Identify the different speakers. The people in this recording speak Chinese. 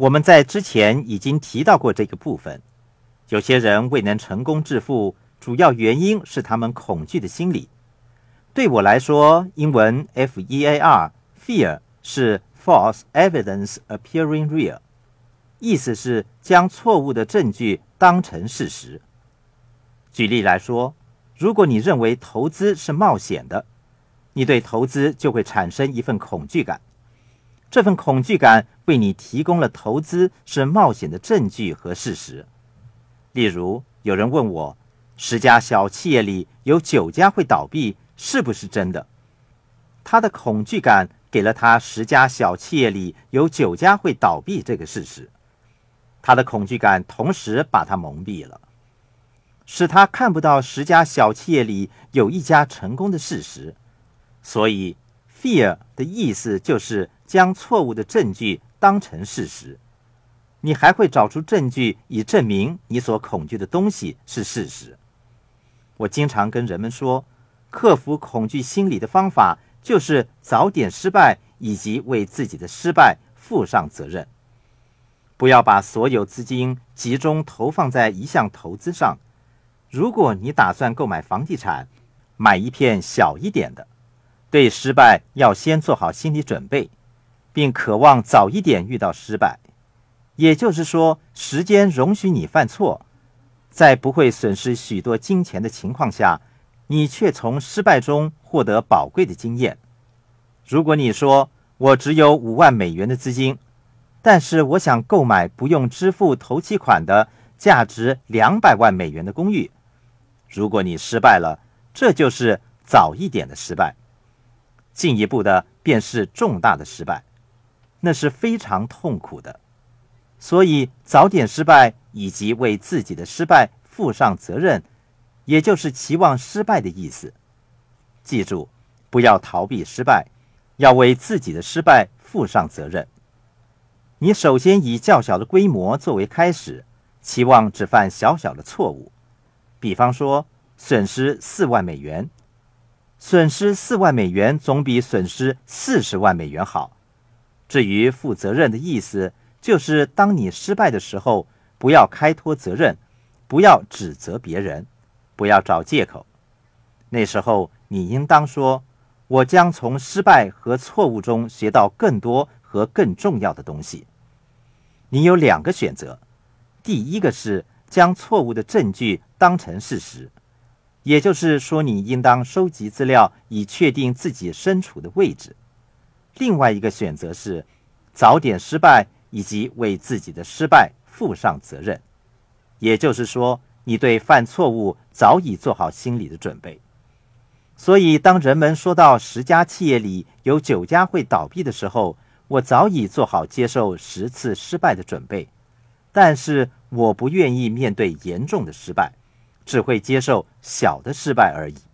Speaker 1: 我们在之前已经提到过这个部分。有些人未能成功致富，主要原因是他们恐惧的心理。对我来说，英文 fear（fear） 是 false evidence appearing real，意思是将错误的证据当成事实。举例来说，如果你认为投资是冒险的，你对投资就会产生一份恐惧感。这份恐惧感为你提供了投资是冒险的证据和事实。例如，有人问我，十家小企业里有九家会倒闭，是不是真的？他的恐惧感给了他十家小企业里有九家会倒闭这个事实。他的恐惧感同时把他蒙蔽了，使他看不到十家小企业里有一家成功的事实。所以，fear 的意思就是。将错误的证据当成事实，你还会找出证据以证明你所恐惧的东西是事实。我经常跟人们说，克服恐惧心理的方法就是早点失败，以及为自己的失败负上责任。不要把所有资金集中投放在一项投资上。如果你打算购买房地产，买一片小一点的，对失败要先做好心理准备。并渴望早一点遇到失败，也就是说，时间容许你犯错，在不会损失许多金钱的情况下，你却从失败中获得宝贵的经验。如果你说我只有五万美元的资金，但是我想购买不用支付头期款的价值两百万美元的公寓，如果你失败了，这就是早一点的失败，进一步的便是重大的失败。那是非常痛苦的，所以早点失败以及为自己的失败负上责任，也就是期望失败的意思。记住，不要逃避失败，要为自己的失败负上责任。你首先以较小的规模作为开始，期望只犯小小的错误，比方说损失四万美元，损失四万美元总比损失四十万美元好。至于负责任的意思，就是当你失败的时候，不要开脱责任，不要指责别人，不要找借口。那时候，你应当说：“我将从失败和错误中学到更多和更重要的东西。”你有两个选择：第一个是将错误的证据当成事实，也就是说，你应当收集资料以确定自己身处的位置。另外一个选择是早点失败，以及为自己的失败负上责任。也就是说，你对犯错误早已做好心理的准备。所以，当人们说到十家企业里有九家会倒闭的时候，我早已做好接受十次失败的准备。但是，我不愿意面对严重的失败，只会接受小的失败而已。